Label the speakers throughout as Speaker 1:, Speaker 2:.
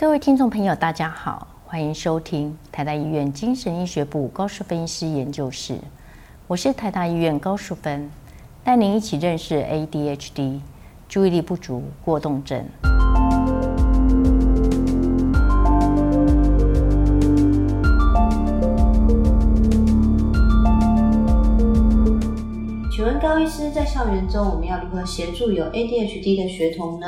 Speaker 1: 各位听众朋友，大家好，欢迎收听台大医院精神医学部高淑芬医师研究室，我是台大医院高淑芬，带您一起认识 ADHD 注意力不足过动症。
Speaker 2: 请问高医师，在校园中我们要如何协助有 ADHD 的学童呢？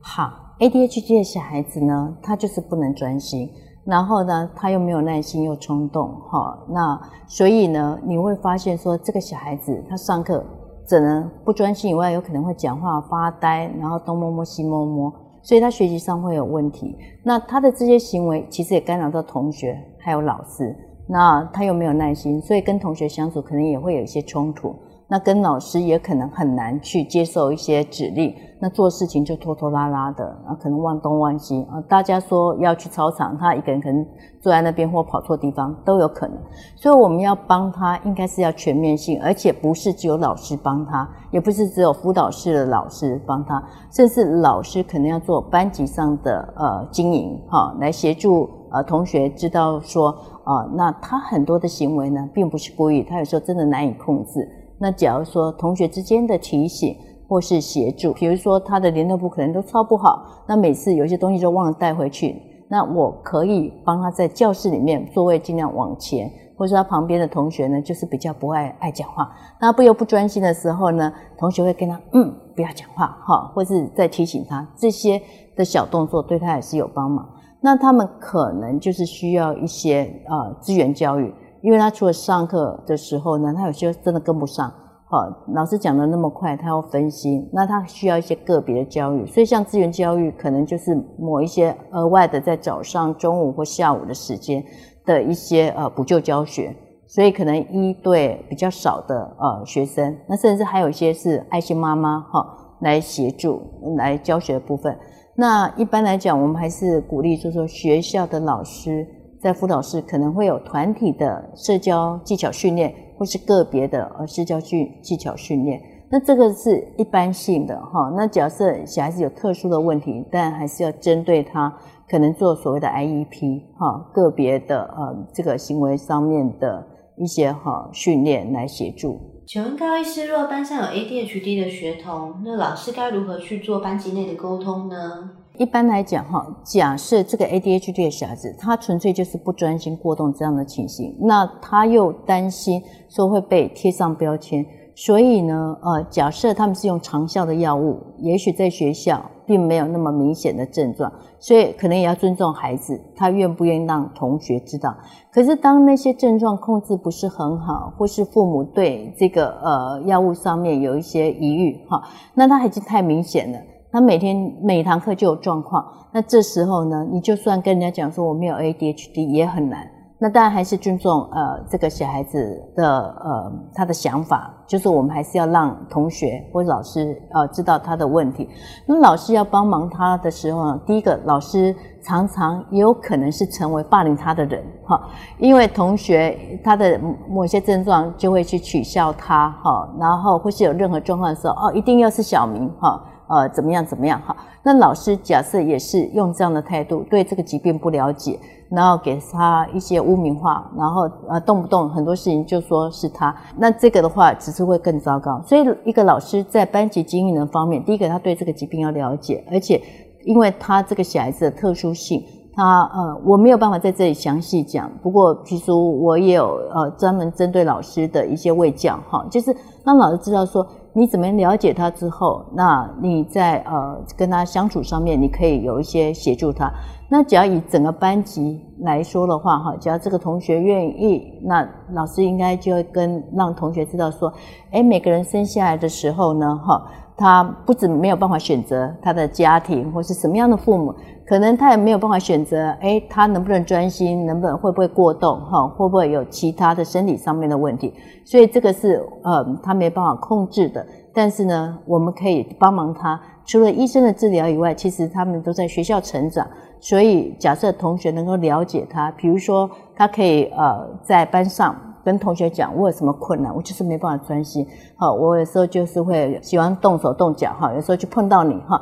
Speaker 1: 好，ADHD 的小孩子呢，他就是不能专心，然后呢，他又没有耐心又冲动，哈，那所以呢，你会发现说，这个小孩子他上课只能不专心以外，有可能会讲话发呆，然后东摸摸西摸摸，所以他学习上会有问题。那他的这些行为其实也干扰到同学还有老师。那他又没有耐心，所以跟同学相处可能也会有一些冲突。那跟老师也可能很难去接受一些指令，那做事情就拖拖拉拉的，啊，可能忘东忘西啊。大家说要去操场，他一个人可能坐在那边或跑错地方都有可能。所以我们要帮他，应该是要全面性，而且不是只有老师帮他，也不是只有辅导室的老师帮他，甚至老师可能要做班级上的呃经营，哈，来协助呃同学知道说。啊，那他很多的行为呢，并不是故意，他有时候真的难以控制。那假如说同学之间的提醒或是协助，比如说他的联络簿可能都抄不好，那每次有些东西就忘了带回去，那我可以帮他在教室里面座位尽量往前，或者他旁边的同学呢，就是比较不爱爱讲话，那不由不专心的时候呢，同学会跟他嗯不要讲话哈，或是在提醒他这些的小动作，对他也是有帮忙。那他们可能就是需要一些呃资源教育，因为他除了上课的时候呢，他有些真的跟不上，好，老师讲的那么快，他要分心，那他需要一些个别的教育，所以像资源教育可能就是某一些额外的在早上、中午或下午的时间的一些呃补救教学，所以可能一对比较少的呃学生，那甚至还有一些是爱心妈妈哈来协助来教学的部分。那一般来讲，我们还是鼓励，就是说学校的老师在辅导室可能会有团体的社交技巧训练，或是个别的呃社交技技巧训练。那这个是一般性的哈。那假设小孩子有特殊的问题，但还是要针对他可能做所谓的 IEP 哈，个别的呃这个行为上面的一些哈训练来协助。
Speaker 2: 请问高医师，若班上有 ADHD 的学童，那老师该如何去做班级内的沟通呢？
Speaker 1: 一般来讲，哈，假设这个 ADHD 的小孩子，他纯粹就是不专心过动这样的情形，那他又担心说会被贴上标签。所以呢，呃，假设他们是用长效的药物，也许在学校并没有那么明显的症状，所以可能也要尊重孩子，他愿不愿意让同学知道。可是当那些症状控制不是很好，或是父母对这个呃药物上面有一些疑虑，哈，那他已经太明显了，他每天每堂课就有状况，那这时候呢，你就算跟人家讲说我没有 ADHD 也很难。那当然还是尊重呃这个小孩子的呃他的想法，就是我们还是要让同学或老师呃知道他的问题。那老师要帮忙他的时候呢，第一个老师常常也有可能是成为霸凌他的人哈，因为同学他的某些症状就会去取笑他哈，然后或是有任何状况的时候哦，一定要是小明哈。呃，怎么样？怎么样？哈，那老师假设也是用这样的态度，对这个疾病不了解，然后给他一些污名化，然后呃，动不动很多事情就说是他，那这个的话只是会更糟糕。所以，一个老师在班级经营的方面，第一个他对这个疾病要了解，而且因为他这个小孩子的特殊性，他呃，我没有办法在这里详细讲。不过，其实我也有呃专门针对老师的一些卫教，哈，就是让老师知道说。你怎么了解他之后，那你在呃跟他相处上面，你可以有一些协助他。那只要以整个班级来说的话，哈，只要这个同学愿意，那老师应该就会跟让同学知道说，哎，每个人生下来的时候呢，哈。他不止没有办法选择他的家庭或是什么样的父母，可能他也没有办法选择，哎，他能不能专心，能不能会不会过动，哈，会不会有其他的身体上面的问题？所以这个是呃他没办法控制的。但是呢，我们可以帮忙他。除了医生的治疗以外，其实他们都在学校成长。所以假设同学能够了解他，比如说他可以呃在班上。跟同学讲，我有什么困难，我就是没办法专心。好，我有时候就是会喜欢动手动脚哈，有时候就碰到你哈，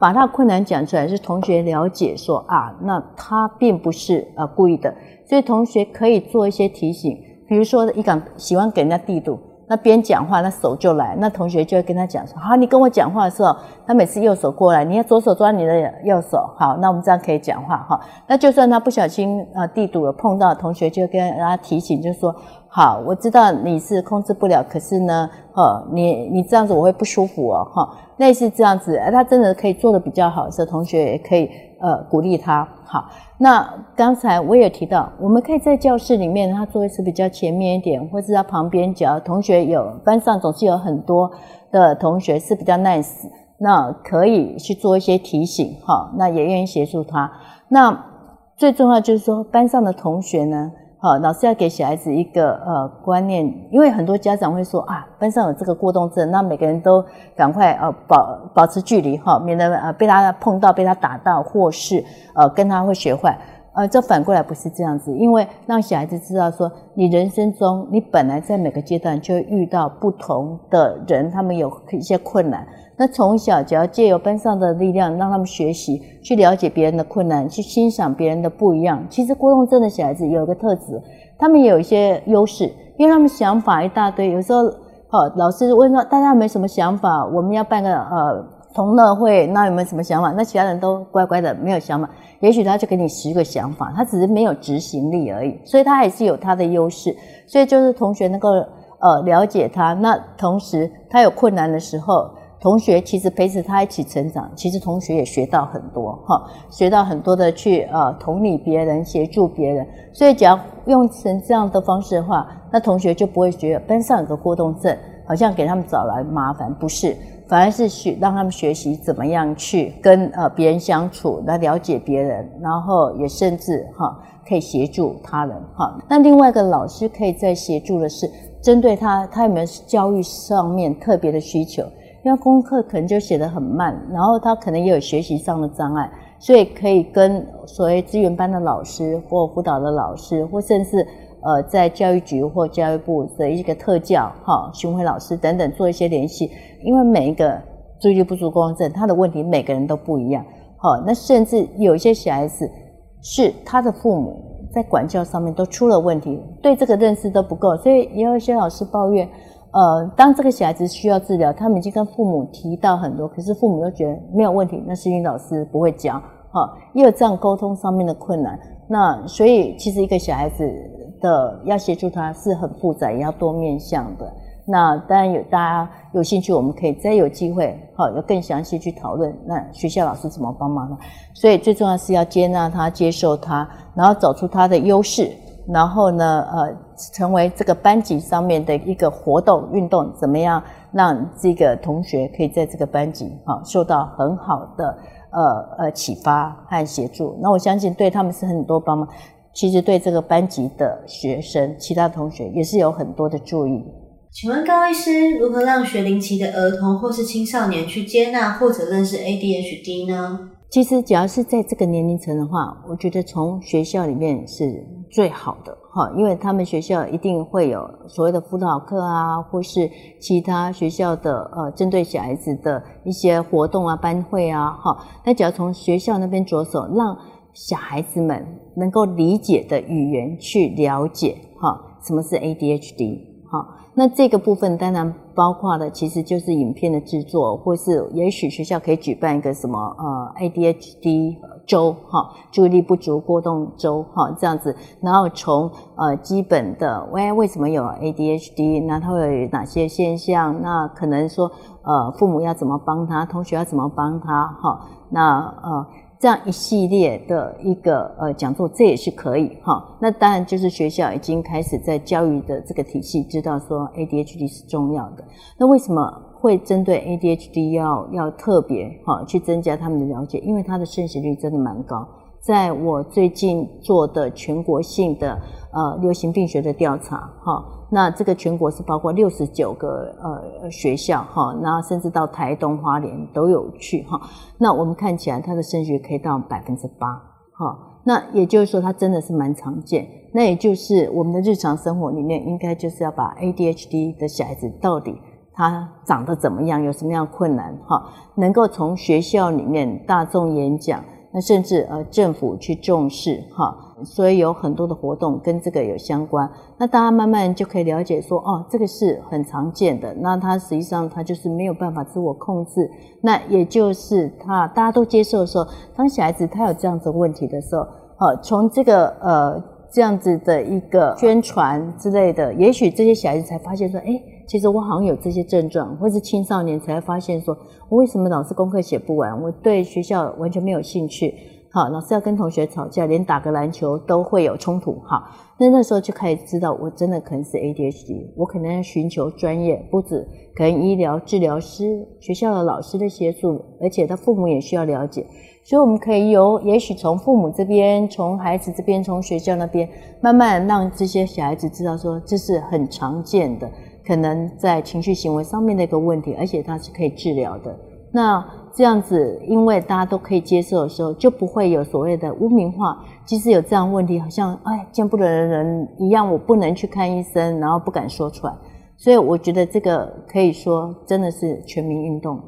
Speaker 1: 把他困难讲出来，是同学了解说啊，那他并不是呃故意的，所以同学可以做一些提醒，比如说一个喜欢给人家地堵。那边讲话，那手就来，那同学就会跟他讲说：好，你跟我讲话的时候，他每次右手过来，你要左手抓你的右手，好，那我们这样可以讲话哈。那就算他不小心呃地堵了碰到，同学就跟他提醒，就说：好，我知道你是控制不了，可是呢，哦，你你这样子我会不舒服哦，哈，类似这样子，他真的可以做的比较好的时候，同学也可以呃鼓励他，好。那刚才我也提到，我们可以在教室里面，他座位是比较前面一点，或是他旁边，只要同学有班上总是有很多的同学是比较 nice，那可以去做一些提醒，哈，那也愿意协助他。那最重要就是说，班上的同学呢。好，老师要给小孩子一个呃观念，因为很多家长会说啊，班上有这个过动症，那每个人都赶快呃保保持距离哈，免得呃被他碰到、被他打到，或是呃跟他会学坏。呃，这反过来不是这样子，因为让小孩子知道说，你人生中你本来在每个阶段就会遇到不同的人，他们有一些困难。那从小只要借由班上的力量，让他们学习去了解别人的困难，去欣赏别人的不一样。其实过动症的小孩子有一个特质，他们有一些优势，因为他们想法一大堆。有时候，哦，老师问说大家有没有什么想法？我们要办个呃同乐会，那有没有什么想法？那其他人都乖乖的没有想法。也许他就给你十个想法，他只是没有执行力而已。所以他还是有他的优势。所以就是同学能够呃了解他，那同时他有困难的时候。同学其实陪着他一起成长，其实同学也学到很多哈，学到很多的去呃同理别人，协助别人。所以只要用成这样的方式的话，那同学就不会觉得班上有个过动症，好像给他们找来麻烦，不是，反而是学让他们学习怎么样去跟呃别人相处，来了解别人，然后也甚至哈可以协助他人哈。那另外一个老师可以在协助的是，针对他他有没有教育上面特别的需求。因为功课可能就写得很慢，然后他可能也有学习上的障碍，所以可以跟所谓资源班的老师或辅导的老师，或甚至呃在教育局或教育部的一个特教哈巡回老师等等做一些联系。因为每一个注意力不足过动症，他的问题每个人都不一样，好，那甚至有一些小孩子是他的父母在管教上面都出了问题，对这个认识都不够，所以也有一些老师抱怨。呃，当这个小孩子需要治疗，他们已经跟父母提到很多，可是父母都觉得没有问题，那是因为老师不会教，哈，也有这样沟通上面的困难。那所以其实一个小孩子的要协助他是很复杂，也要多面向的。那当然有大家有兴趣，我们可以再有机会，好，要更详细去讨论。那学校老师怎么帮忙呢？所以最重要是要接纳他、接受他，然后找出他的优势。然后呢，呃，成为这个班级上面的一个活动运动，怎么样让这个同学可以在这个班级啊受到很好的呃呃启发和协助？那我相信对他们是很多帮忙。其实对这个班级的学生，其他同学也是有很多的注意。
Speaker 2: 请问高医师，如何让学龄期的儿童或是青少年去接纳或者认识 ADHD 呢？
Speaker 1: 其实只要是在这个年龄层的话，我觉得从学校里面是最好的哈，因为他们学校一定会有所谓的辅导课啊，或是其他学校的呃针对小孩子的一些活动啊、班会啊，哈。那只要从学校那边着手，让小孩子们能够理解的语言去了解哈，什么是 ADHD。那这个部分当然包括的其实就是影片的制作，或是也许学校可以举办一个什么呃 ADHD 周哈，注意力不足过动周哈这样子，然后从呃基本的喂为什么有 ADHD，那它会有哪些现象，那可能说呃父母要怎么帮他，同学要怎么帮他哈，那呃。这样一系列的一个呃讲座，这也是可以哈。那当然就是学校已经开始在教育的这个体系，知道说 ADHD 是重要的。那为什么会针对 ADHD 要要特别哈去增加他们的了解？因为它的盛行率真的蛮高。在我最近做的全国性的呃流行病学的调查哈。那这个全国是包括六十九个呃学校哈，那甚至到台东花莲都有去哈。那我们看起来它的升学可以到百分之八哈。那也就是说它真的是蛮常见。那也就是我们的日常生活里面应该就是要把 ADHD 的小孩子到底。他长得怎么样，有什么样困难，哈，能够从学校里面大众演讲，那甚至呃政府去重视，哈，所以有很多的活动跟这个有相关，那大家慢慢就可以了解说，哦，这个是很常见的，那他实际上他就是没有办法自我控制，那也就是他大家都接受的时候，当小孩子他有这样子问题的时候，好，从这个呃。这样子的一个宣传之类的，也许这些小孩子才发现说，哎，其实我好像有这些症状，或是青少年才发现说，我为什么老是功课写不完？我对学校完全没有兴趣，好，老师要跟同学吵架，连打个篮球都会有冲突，好，那那时候就开始知道，我真的可能是 ADHD，我可能要寻求专业，不止可能医疗治疗师、学校的老师的协助，而且他父母也需要了解。所以我们可以由，也许从父母这边，从孩子这边，从学校那边，慢慢让这些小孩子知道，说这是很常见的，可能在情绪行为上面的一个问题，而且它是可以治疗的。那这样子，因为大家都可以接受的时候，就不会有所谓的污名化。即使有这样问题，好像哎见不得人一样，我不能去看医生，然后不敢说出来。所以我觉得这个可以说真的是全民运动。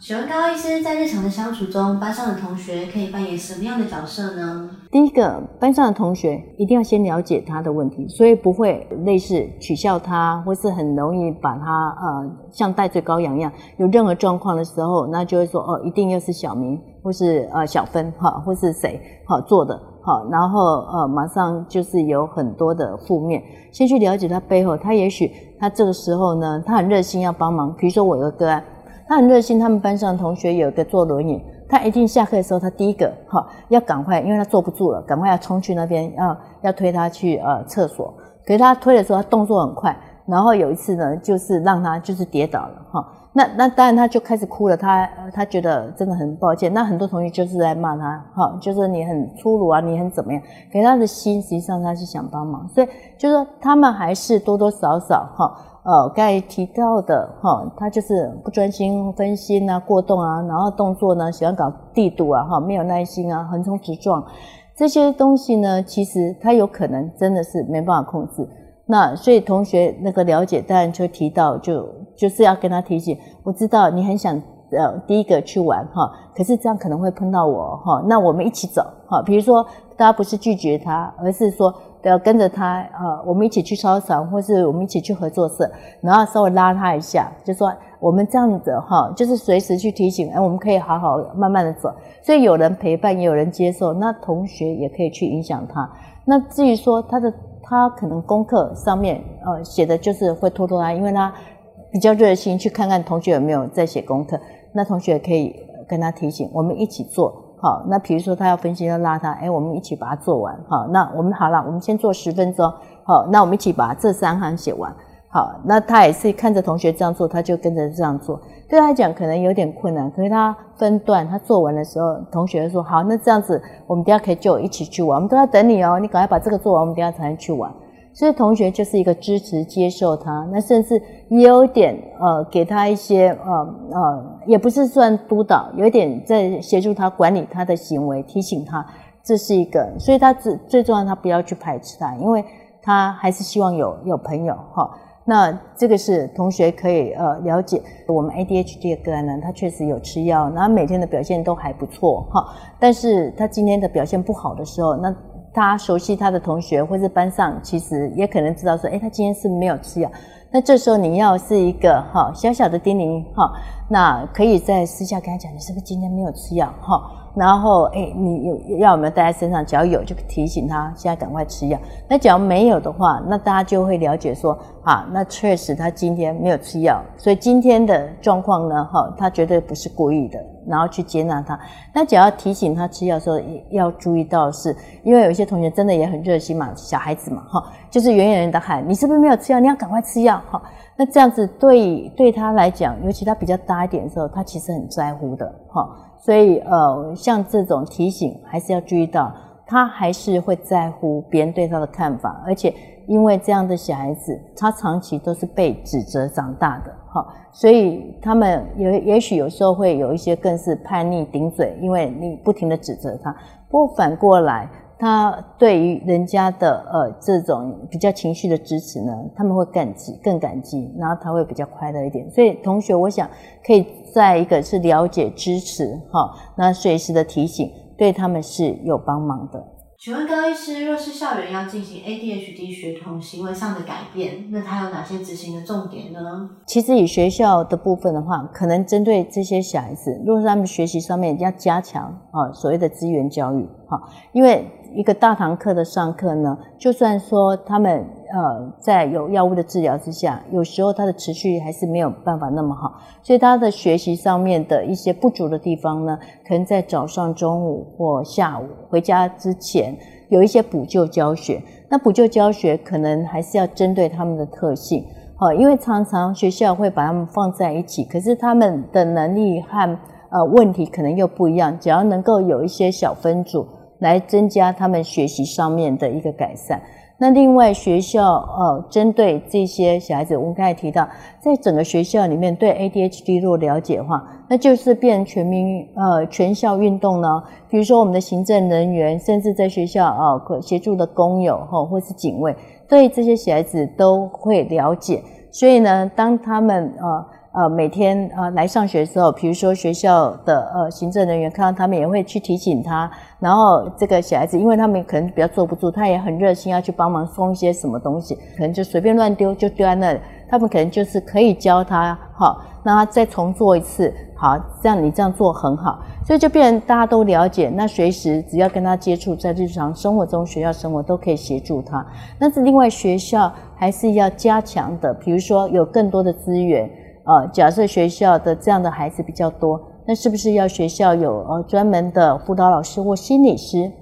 Speaker 2: 请问高医师在日常的相处中，班上的同学可以扮演什么样的角色呢？
Speaker 1: 第一个，班上的同学一定要先了解他的问题，所以不会类似取笑他，或是很容易把他呃像戴罪羔羊一样。有任何状况的时候，那就会说哦，一定又是小明或是呃小芬哈，或是谁好做的好，然后呃马上就是有很多的负面。先去了解他背后，他也许他这个时候呢，他很热心要帮忙。比如说我有个个案。他很热心，他们班上同学有个坐轮椅，他一定下课的时候，他第一个哈要赶快，因为他坐不住了，赶快要冲去那边，要要推他去呃厕所。可是他推的时候，他动作很快，然后有一次呢，就是让他就是跌倒了哈。那那当然他就开始哭了，他他觉得真的很抱歉。那很多同学就是在骂他哈，就是你很粗鲁啊，你很怎么样？可是他的心实际上他是想帮忙，所以就是说他们还是多多少少哈。呃，刚才提到的哈，他就是不专心、分心啊、过动啊，然后动作呢喜欢搞地赌啊，哈，没有耐心啊，横冲直撞，这些东西呢，其实他有可能真的是没办法控制。那所以同学那个了解，当然就提到，就就是要跟他提醒，我知道你很想呃第一个去玩哈，可是这样可能会碰到我哈，那我们一起走哈，比如说大家不是拒绝他，而是说。都要跟着他啊，我们一起去操场，或是我们一起去合作社，然后稍微拉他一下，就说我们这样子哈，就是随时去提醒，哎，我们可以好好慢慢的走。所以有人陪伴，也有人接受，那同学也可以去影响他。那至于说他的他可能功课上面呃写的就是会拖拖拉，因为他比较热心，去看看同学有没有在写功课，那同学可以跟他提醒，我们一起做。好，那比如说他要分析要拉他，哎，我们一起把它做完。好，那我们好了，我们先做十分钟。好，那我们一起把这三行写完。好，那他也是看着同学这样做，他就跟着这样做。对他来讲可能有点困难，可是他分段，他做完的时候，同学说好，那这样子我们等下可以就一起去玩，我们都要等你哦，你赶快把这个做完，我们等下才能去玩。所以同学就是一个支持、接受他，那甚至也有点呃，给他一些呃呃，也不是算督导，有点在协助他管理他的行为，提醒他这是一个。所以他最最重要，他不要去排斥他，因为他还是希望有有朋友哈。那这个是同学可以呃了解，我们 ADHD 的个案呢，他确实有吃药，然后每天的表现都还不错哈。但是他今天的表现不好的时候，那。他熟悉他的同学，或是班上，其实也可能知道说，哎，他今天是没有吃药。那这时候你要是一个哈小小的叮咛哈，那可以在私下跟他讲，你是不是今天没有吃药哈？然后哎，你有药有没有带在身上？只要有就提醒他，现在赶快吃药。那只要没有的话，那大家就会了解说，啊，那确实他今天没有吃药，所以今天的状况呢，哈，他绝对不是故意的。然后去接纳他，那只要提醒他吃药的时候，要注意到是，因为有一些同学真的也很热心嘛，小孩子嘛，哈，就是远远的喊，你是不是没有吃药？你要赶快吃药，哈。那这样子对对他来讲，尤其他比较大一点的时候，他其实很在乎的，哈。所以呃，像这种提醒，还是要注意到，他还是会在乎别人对他的看法，而且。因为这样的小孩子，他长期都是被指责长大的，哈，所以他们也也许有时候会有一些更是叛逆顶嘴，因为你不停的指责他。不过反过来，他对于人家的呃这种比较情绪的支持呢，他们会感激更感激，然后他会比较快乐一点。所以同学，我想可以在一个是了解支持哈，那随时的提醒，对他们是有帮忙的。
Speaker 2: 请问高医师，若是校园要进行 ADHD 学童行为上的改变，那它有哪些执行的重点呢？
Speaker 1: 其实以学校的部分的话，可能针对这些小孩子，如果是他们学习上面要加强啊所谓的资源教育，哈，因为一个大堂课的上课呢，就算说他们呃在有药物的治疗之下，有时候他的持续还是没有办法那么好，所以他的学习上面的一些不足的地方呢，可能在早上、中午或下午回家之前有一些补救教学。那补救教学可能还是要针对他们的特性，好，因为常常学校会把他们放在一起，可是他们的能力和呃问题可能又不一样，只要能够有一些小分组。来增加他们学习上面的一个改善。那另外学校呃，针对这些小孩子，我们刚才提到，在整个学校里面对 ADHD 若了解的话，那就是变全民呃全校运动呢。比如说我们的行政人员，甚至在学校啊协助的工友哈，或是警卫，对这些小孩子都会了解。所以呢，当他们呃。呃，每天呃来上学的时候，比如说学校的呃行政人员看到他们也会去提醒他，然后这个小孩子，因为他们可能比较坐不住，他也很热心要去帮忙送一些什么东西，可能就随便乱丢就丢在那里，他们可能就是可以教他，好，让他再重做一次，好，这样你这样做很好，所以就变成大家都了解，那随时只要跟他接触，在日常生活中学校生活都可以协助他。但是另外学校还是要加强的，比如说有更多的资源。呃，假设学校的这样的孩子比较多，那是不是要学校有呃专门的辅导老师或心理师，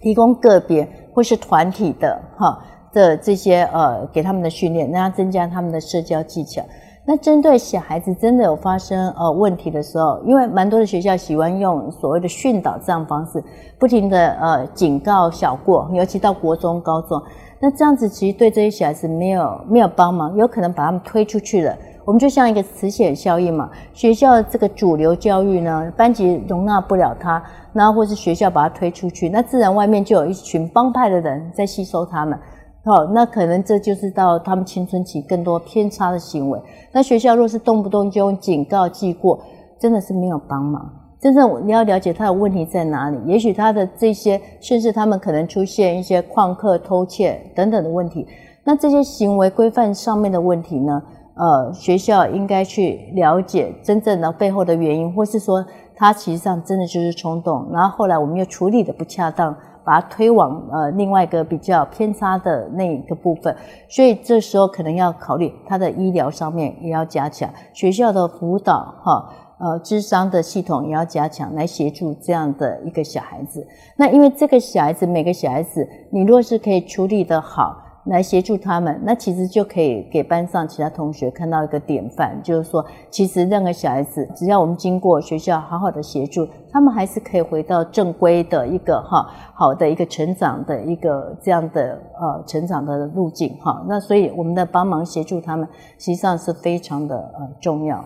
Speaker 1: 提供个别或是团体的哈的这些呃给他们的训练，那要增加他们的社交技巧。那针对小孩子真的有发生呃问题的时候，因为蛮多的学校喜欢用所谓的训导这样方式，不停的呃警告小过，尤其到国中、高中，那这样子其实对这些小孩子没有没有帮忙，有可能把他们推出去了。我们就像一个磁铁效应嘛，学校这个主流教育呢，班级容纳不了他，然后或是学校把他推出去，那自然外面就有一群帮派的人在吸收他们，好，那可能这就是到他们青春期更多偏差的行为。那学校若是动不动就用警告记过，真的是没有帮忙。真正你要了解他的问题在哪里，也许他的这些，甚至他们可能出现一些旷课、偷窃等等的问题，那这些行为规范上面的问题呢？呃，学校应该去了解真正的背后的原因，或是说他其实上真的就是冲动，然后后来我们又处理的不恰当，把他推往呃另外一个比较偏差的那一个部分，所以这时候可能要考虑他的医疗上面也要加强，学校的辅导哈，呃智商的系统也要加强，来协助这样的一个小孩子。那因为这个小孩子每个小孩子，你若是可以处理的好。来协助他们，那其实就可以给班上其他同学看到一个典范，就是说，其实任何小孩子，只要我们经过学校好好的协助，他们还是可以回到正规的一个哈好的一个成长的一个这样的呃成长的路径哈。那所以我们的帮忙协助他们，实际上是非常的呃重要。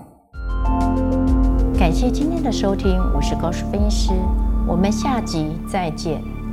Speaker 3: 感谢今天的收听，我是高数分析师，我们下集再见。